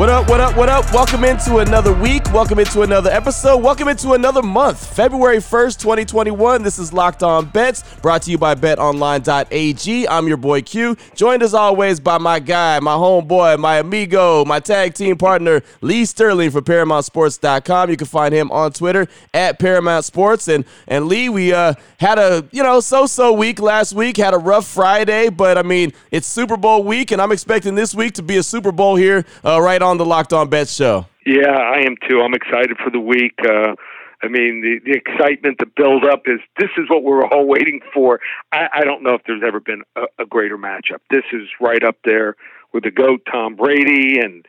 What up, what up, what up? Welcome into another week. Welcome into another episode. Welcome into another month. February 1st, 2021. This is Locked On Bets, brought to you by betonline.ag. I'm your boy Q, joined as always by my guy, my homeboy, my amigo, my tag team partner, Lee Sterling from ParamountSports.com. You can find him on Twitter at Paramount Sports. And, and Lee, we uh, had a, you know, so-so week last week, had a rough Friday, but I mean, it's Super Bowl week, and I'm expecting this week to be a Super Bowl here uh, right on the Locked On Bet show. Yeah, I am too. I'm excited for the week. Uh, I mean, the, the excitement, the build up is this is what we're all waiting for. I, I don't know if there's ever been a, a greater matchup. This is right up there with the GOAT, Tom Brady, and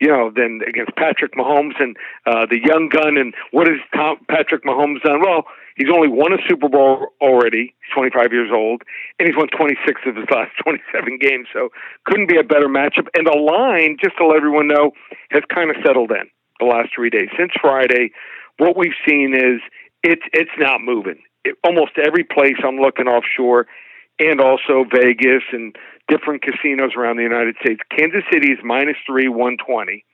you know, then against Patrick Mahomes and uh, the young gun. And what has Tom Patrick Mahomes done? Well, he's only won a Super Bowl already. He's 25 years old, and he's won 26 of his last 27 games. So couldn't be a better matchup. And the line, just to let everyone know, has kind of settled in the last three days since Friday. What we've seen is it's it's not moving. It, almost every place I'm looking offshore, and also Vegas and different casinos around the United States. Kansas City is minus three, 120.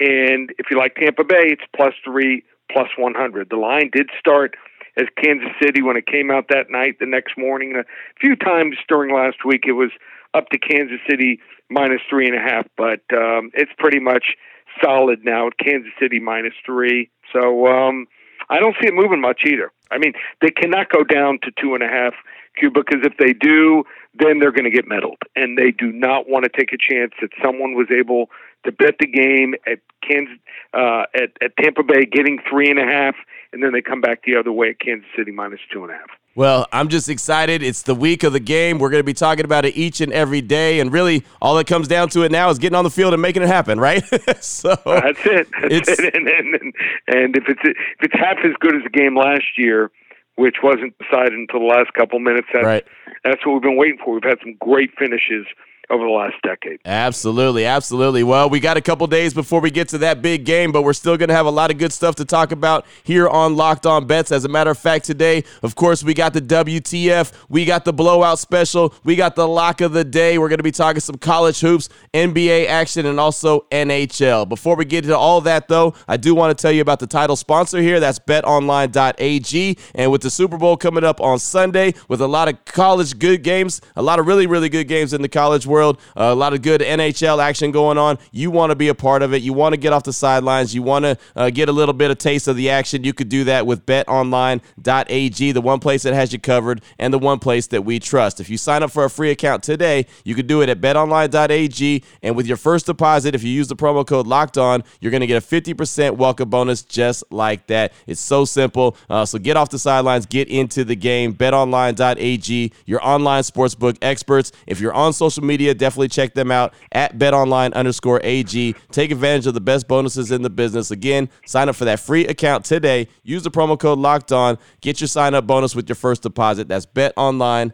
And if you like Tampa Bay, it's plus three, plus 100. The line did start as Kansas City when it came out that night. The next morning, a few times during last week, it was up to Kansas City minus three and a half, but um, it's pretty much solid now at Kansas City minus three. So um, I don't see it moving much either. I mean, they cannot go down to two and a half because if they do, then they're going to get middled, and they do not want to take a chance that someone was able to bet the game at Kansas uh, at at Tampa Bay getting three and a half, and then they come back the other way at Kansas City minus two and a half. Well, I'm just excited. It's the week of the game. We're going to be talking about it each and every day. And really, all that comes down to it now is getting on the field and making it happen, right? so that's it. That's it. And, and, and, and if it's if it's half as good as the game last year, which wasn't decided until the last couple minutes, that's, right. that's what we've been waiting for. We've had some great finishes over the last decade. Absolutely, absolutely. Well, we got a couple days before we get to that big game, but we're still going to have a lot of good stuff to talk about here on Locked On Bets. As a matter of fact, today, of course, we got the WTF, we got the blowout special, we got the lock of the day. We're going to be talking some college hoops, NBA action, and also NHL. Before we get into all that, though, I do want to tell you about the title sponsor here. That's betonline.ag. And with the Super Bowl coming up on Sunday, with a lot of college good games, a lot of really, really good games in the college world world. Uh, a lot of good NHL action going on. You want to be a part of it. You want to get off the sidelines. You want to uh, get a little bit of taste of the action. You could do that with betonline.ag, the one place that has you covered and the one place that we trust. If you sign up for a free account today, you could do it at betonline.ag. And with your first deposit, if you use the promo code locked on, you're going to get a 50% welcome bonus just like that. It's so simple. Uh, so get off the sidelines, get into the game. BetOnline.ag, your online sportsbook experts. If you're on social media, media. Definitely check them out at betonline underscore AG. Take advantage of the best bonuses in the business. Again, sign up for that free account today. Use the promo code locked on. Get your sign up bonus with your first deposit. That's betonline.ag.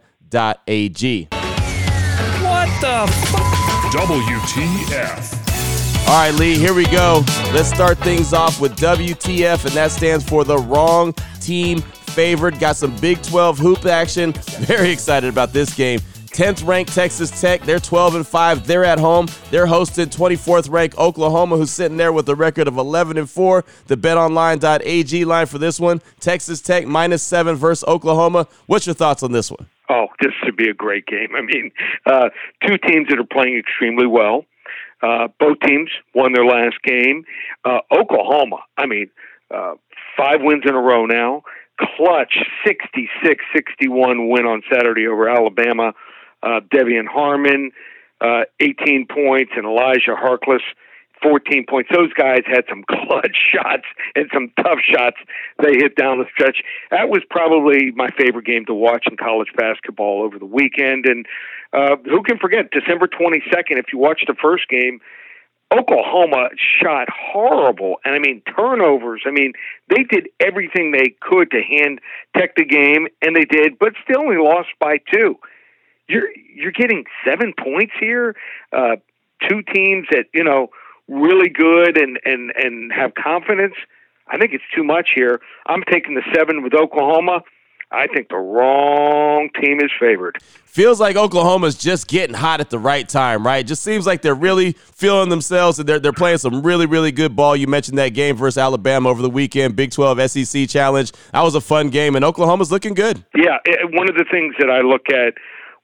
What the f- WTF. All right, Lee, here we go. Let's start things off with WTF, and that stands for the wrong team favored. Got some Big 12 hoop action. Very excited about this game. 10th ranked Texas Tech. They're 12 and 5. They're at home. They're hosting 24th ranked Oklahoma, who's sitting there with a record of 11 and 4. The betonline.ag line for this one Texas Tech minus seven versus Oklahoma. What's your thoughts on this one? Oh, this should be a great game. I mean, uh, two teams that are playing extremely well. Uh, both teams won their last game. Uh, Oklahoma, I mean, uh, five wins in a row now. Clutch 66 61 win on Saturday over Alabama uh, De'Vion Harmon, uh, 18 points, and Elijah Harkless, 14 points. Those guys had some clutch shots and some tough shots they hit down the stretch. That was probably my favorite game to watch in college basketball over the weekend. And uh, who can forget December 22nd? If you watch the first game, Oklahoma shot horrible, and I mean turnovers. I mean they did everything they could to hand Tech the game, and they did, but still only lost by two you're you're getting seven points here. Uh, two teams that you know really good and and and have confidence. I think it's too much here. I'm taking the seven with Oklahoma. I think the wrong team is favored. Feels like Oklahoma's just getting hot at the right time, right? Just seems like they're really feeling themselves and they're, they're playing some really, really good ball. You mentioned that game versus Alabama over the weekend, Big 12 SEC Challenge. That was a fun game, and Oklahoma's looking good. Yeah, one of the things that I look at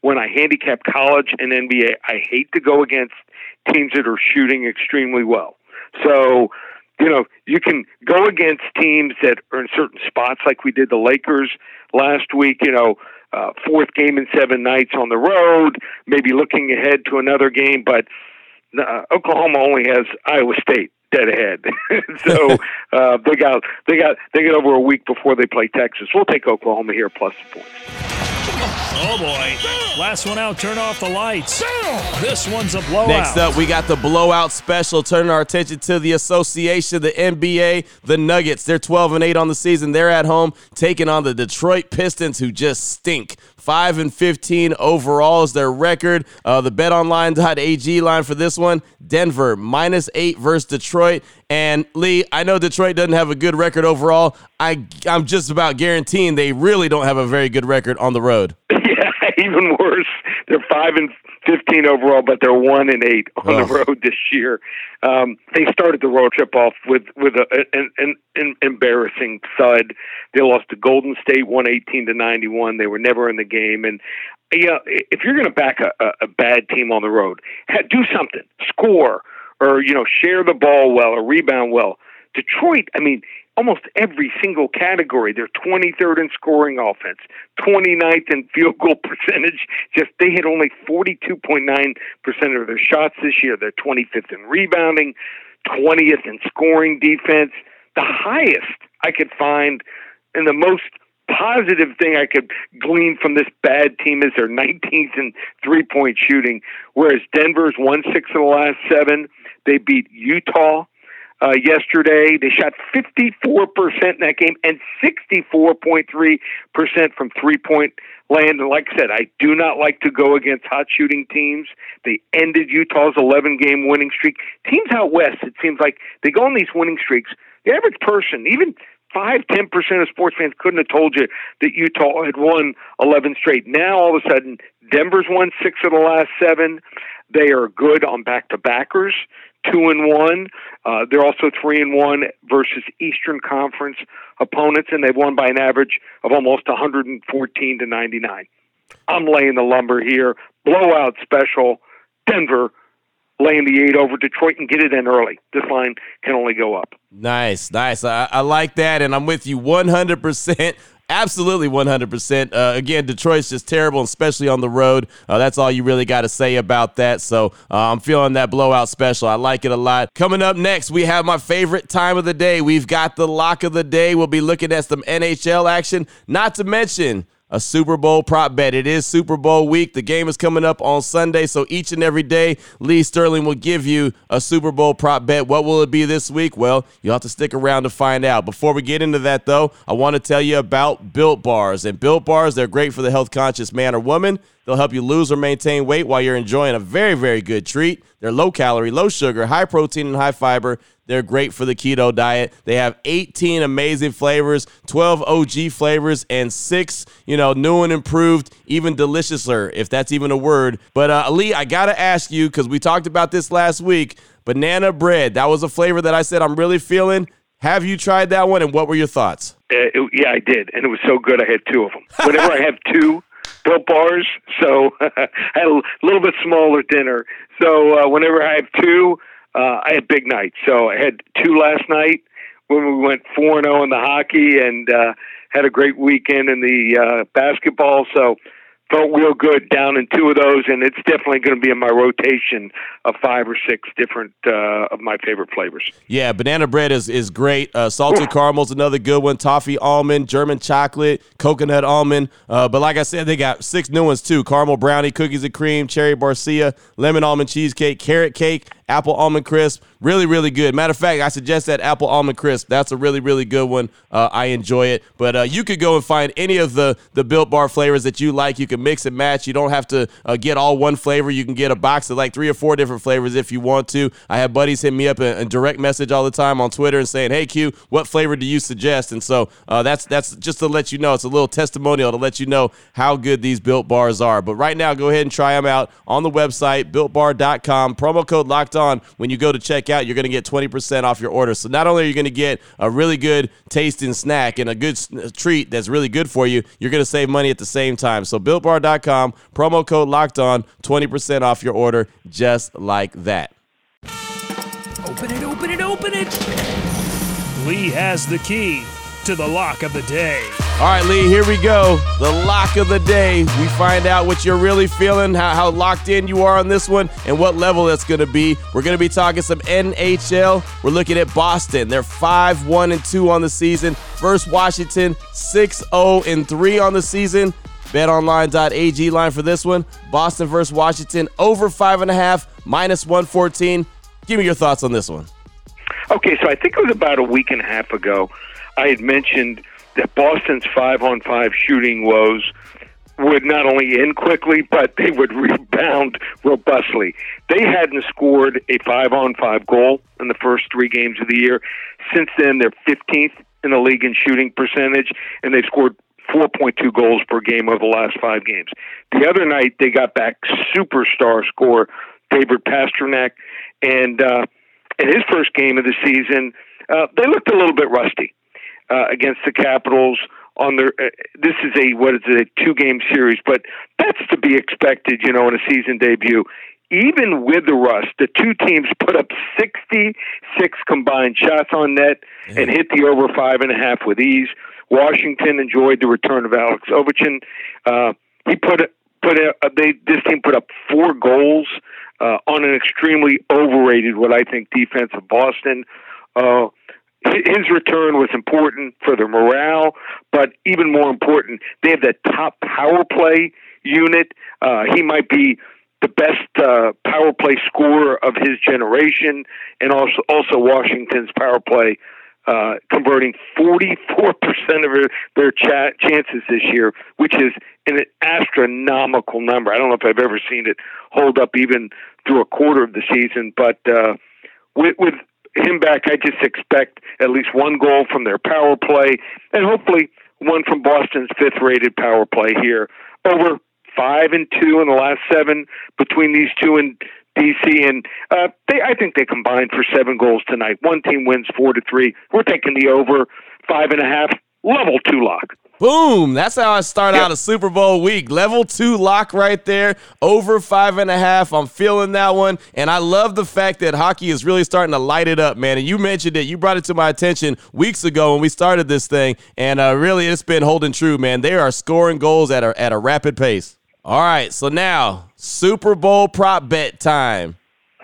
when I handicap college and NBA, I hate to go against teams that are shooting extremely well. So you know, you can go against teams that are in certain spots, like we did the Lakers last week. You know, uh, fourth game in seven nights on the road, maybe looking ahead to another game. But uh, Oklahoma only has Iowa State dead ahead, so uh, they got they got they get over a week before they play Texas. We'll take Oklahoma here plus the points. Oh boy. Last one out, turn off the lights. This one's a blowout. Next up, we got the blowout special. Turning our attention to the association, the NBA, the Nuggets. They're 12 and 8 on the season. They're at home taking on the Detroit Pistons, who just stink. 5 and 15 overall is their record. Uh, the betonline.ag line for this one Denver minus 8 versus Detroit. And Lee, I know Detroit doesn't have a good record overall. I, I'm just about guaranteeing they really don't have a very good record on the road. Even worse. They're 5 and 15 overall, but they're 1 and 8 on the road this year. Um, they started the road trip off with with a, an, an, an embarrassing thud. They lost to Golden State 118 to 91. They were never in the game, and yeah, if you're going to back a, a bad team on the road, do something, score, or you know, share the ball well or rebound well. Detroit, I mean, almost every single category. They're 23rd in scoring offense, 29th in field goal percentage. Just they hit only 42.9% of their shots this year. They're 25th in rebounding, 20th in scoring defense. The highest I could find and the most positive thing I could glean from this bad team is their 19th in three point shooting, whereas Denver's won six of the last seven. They beat Utah uh, yesterday. They shot 54% in that game and 64.3% from three point land. And like I said, I do not like to go against hot shooting teams. They ended Utah's 11 game winning streak. Teams out west, it seems like they go on these winning streaks. The average person, even five, ten percent of sports fans couldn't have told you that Utah had won eleven straight. Now all of a sudden, Denver's won six of the last seven. They are good on back to backers two and one. Uh, they're also three and one versus Eastern Conference opponents, and they've won by an average of almost 114 to 99. I'm laying the lumber here. Blowout special. Denver laying the eight over Detroit and get it in early. This line can only go up. Nice, nice. I, I like that, and I'm with you 100%. Absolutely 100%. Uh, again, Detroit's just terrible, especially on the road. Uh, that's all you really got to say about that. So uh, I'm feeling that blowout special. I like it a lot. Coming up next, we have my favorite time of the day. We've got the lock of the day. We'll be looking at some NHL action, not to mention a Super Bowl prop bet. It is Super Bowl week. The game is coming up on Sunday, so each and every day, Lee Sterling will give you a Super Bowl prop bet. What will it be this week? Well, you'll have to stick around to find out. Before we get into that, though, I want to tell you about Built Bars. And Built Bars, they're great for the health conscious man or woman. They'll help you lose or maintain weight while you're enjoying a very, very good treat. They're low calorie, low sugar, high protein, and high fiber. They're great for the keto diet. They have 18 amazing flavors, 12 OG flavors, and six, you know, new and improved, even deliciouser, if that's even a word. But uh, Ali, I gotta ask you because we talked about this last week. Banana bread. That was a flavor that I said I'm really feeling. Have you tried that one, and what were your thoughts? Uh, it, yeah, I did, and it was so good. I had two of them. Whenever I have two built bars, so I had a little bit smaller dinner. So uh, whenever I have two, uh, I had big nights. So I had two last night when we went four and zero in the hockey, and uh, had a great weekend in the uh, basketball. So felt real good down in two of those, and it's definitely going to be in my rotation of five or six different uh, of my favorite flavors. Yeah, banana bread is is great. Uh, salted caramel is another good one. Toffee almond, German chocolate, coconut almond. Uh, but like I said, they got six new ones too: caramel brownie, cookies and cream, cherry barcia, lemon almond cheesecake, carrot cake, apple almond crisp. Really, really good. Matter of fact, I suggest that apple almond crisp. That's a really, really good one. Uh, I enjoy it. But uh, you could go and find any of the the Built Bar flavors that you like. You can mix and match. You don't have to uh, get all one flavor. You can get a box of like three or four different flavors if you want to. I have buddies hit me up a, direct message all the time on Twitter and saying, "Hey Q, what flavor do you suggest?" And so uh, that's that's just to let you know. It's a little testimonial to let you know how good these Built Bars are. But right now, go ahead and try them out on the website builtbar.com. Promo code Locked On when you go to checkout. You're going to get 20% off your order. So not only are you going to get a really good tasting snack and a good uh, treat that's really good for you, you're going to save money at the same time. So builtbar.com, promo code locked on, 20% off your order just like that. Open it, open it, open it. Lee has the key to the lock of the day. All right, Lee, here we go. The lock of the day. We find out what you're really feeling, how, how locked in you are on this one, and what level it's going to be. We're going to be talking some NHL. We're looking at Boston. They're 5 1 and 2 on the season. First, Washington, 6 0 and 3 on the season. BetOnline.ag line for this one. Boston versus Washington, over 5.5, minus 114. Give me your thoughts on this one. Okay, so I think it was about a week and a half ago. I had mentioned that Boston's five on five shooting woes would not only end quickly, but they would rebound robustly. They hadn't scored a five on five goal in the first three games of the year. Since then, they're 15th in the league in shooting percentage, and they've scored 4.2 goals per game over the last five games. The other night, they got back superstar scorer David Pastrnak, and uh, in his first game of the season, uh, they looked a little bit rusty uh, against the Capitals on their. Uh, this is a what is it, a two game series, but that's to be expected, you know, in a season debut. Even with the rust, the two teams put up 66 combined shots on net and hit the over five and a half with ease. Washington enjoyed the return of Alex Ovechkin. Uh, he put put a, they this team put up four goals uh, on an extremely overrated, what I think, defense of Boston. Uh, his return was important for their morale, but even more important, they have that top power play unit. Uh, he might be the best uh, power play scorer of his generation, and also also Washington's power play. Uh, converting 44% of their, ch- chances this year, which is an astronomical number. I don't know if I've ever seen it hold up even through a quarter of the season, but uh, with, with him back, I just expect at least one goal from their power play, and hopefully one from Boston's fifth-rated power play here. Over five and two in the last seven between these two and DC, and uh, they I think they combined for seven goals tonight. One team wins four to three. We're taking the over five and a half. Level two lock. Boom. That's how I start out a Super Bowl week. Level two lock right there. Over five and a half. I'm feeling that one. And I love the fact that hockey is really starting to light it up, man. And you mentioned it. You brought it to my attention weeks ago when we started this thing. And uh, really, it's been holding true, man. They are scoring goals at a, at a rapid pace. All right. So now, Super Bowl prop bet time.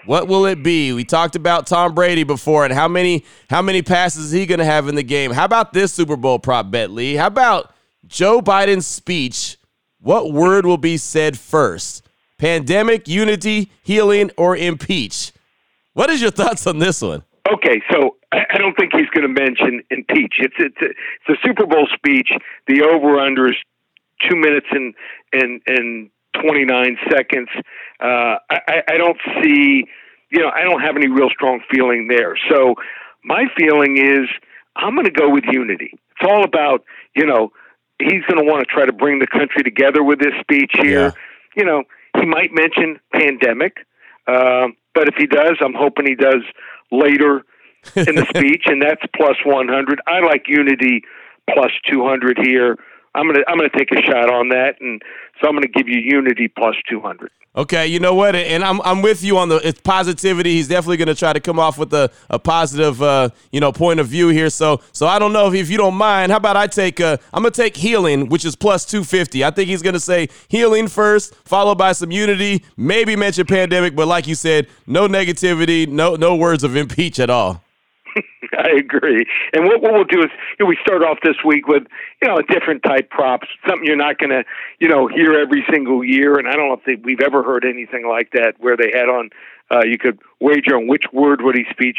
What will it be? We talked about Tom Brady before and how many how many passes is he going to have in the game. How about this Super Bowl prop bet, Lee? How about Joe Biden's speech? What word will be said first? Pandemic, unity, healing, or impeach? What is your thoughts on this one? Okay, so I don't think he's going to mention impeach. It's it's a, it's a Super Bowl speech. The over under is two minutes and and and 29 seconds. Uh, I, I don't see, you know, I don't have any real strong feeling there. So my feeling is I'm going to go with unity. It's all about, you know, he's going to want to try to bring the country together with this speech here. Yeah. You know, he might mention pandemic, uh, but if he does, I'm hoping he does later in the speech, and that's plus 100. I like unity plus 200 here. I'm gonna I'm gonna take a shot on that, and so I'm gonna give you Unity plus 200. Okay, you know what? And I'm I'm with you on the positivity. He's definitely going to try to come off with a, a positive uh, you know point of view here. So so I don't know if, if you don't mind. How about I take uh, I'm going to take healing, which is plus 250. I think he's going to say healing first, followed by some unity, maybe mention pandemic, but like you said, no negativity, no no words of impeach at all. I agree. And what, what we'll do is you know, we start off this week with you know a different type props, something you're not going to you know hear every single year. And I don't know if they, we've ever heard anything like that where they had on uh, you could wager on which word would he speak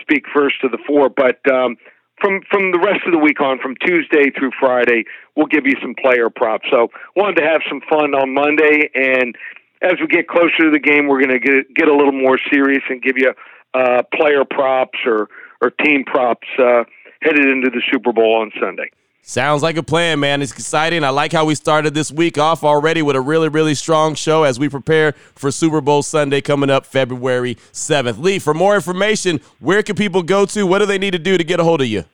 speak first to the four. But um, from from the rest of the week on, from Tuesday through Friday, we'll give you some player props. So wanted to have some fun on Monday, and as we get closer to the game, we're going to get get a little more serious and give you uh, player props or or team props uh, headed into the Super Bowl on Sunday. Sounds like a plan, man. It's exciting. I like how we started this week off already with a really, really strong show as we prepare for Super Bowl Sunday coming up February 7th. Lee, for more information, where can people go to? What do they need to do to get a hold of you?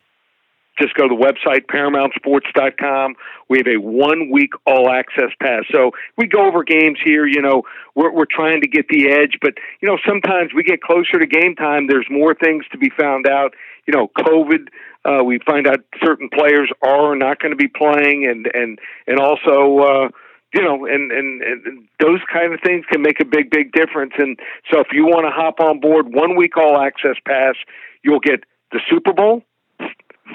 Just go to the website, ParamountSports.com. We have a one week all access pass. So we go over games here. You know, we're, we're trying to get the edge, but, you know, sometimes we get closer to game time. There's more things to be found out. You know, COVID uh, we find out certain players are not going to be playing, and and and also. Uh, you know, and, and and those kind of things can make a big, big difference. And so, if you want to hop on board one week all access pass, you'll get the Super Bowl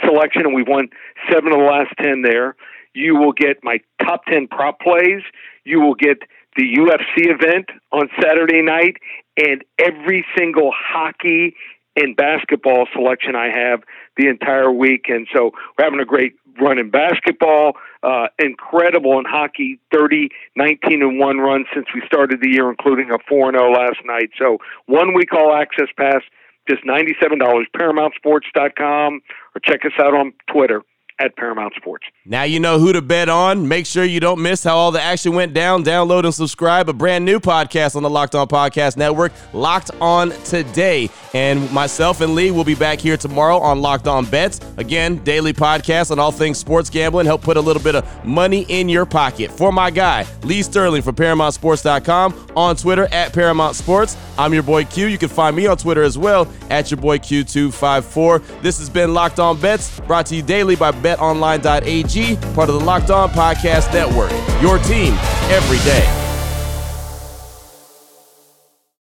selection, and we've won seven of the last ten there. You will get my top ten prop plays. You will get the UFC event on Saturday night, and every single hockey and basketball selection I have the entire week. And so we're having a great run in basketball, uh, incredible in hockey, 30, 19 and 1 run since we started the year, including a 4 and 0 last night. So one week all access pass, just $97, ParamountSports.com, or check us out on Twitter at Paramount Sports. Now you know who to bet on. Make sure you don't miss how all the action went down. Download and subscribe a brand new podcast on the Locked On Podcast Network, Locked On Today. And myself and Lee will be back here tomorrow on Locked On Bets. Again, daily podcast on all things sports gambling. Help put a little bit of money in your pocket. For my guy, Lee Sterling from ParamountSports.com, on Twitter at Paramount Sports. I'm your boy Q. You can find me on Twitter as well at your boy Q254. This has been Locked On Bets, brought to you daily by betonline.ag, part of the Locked On Podcast Network. Your team every day.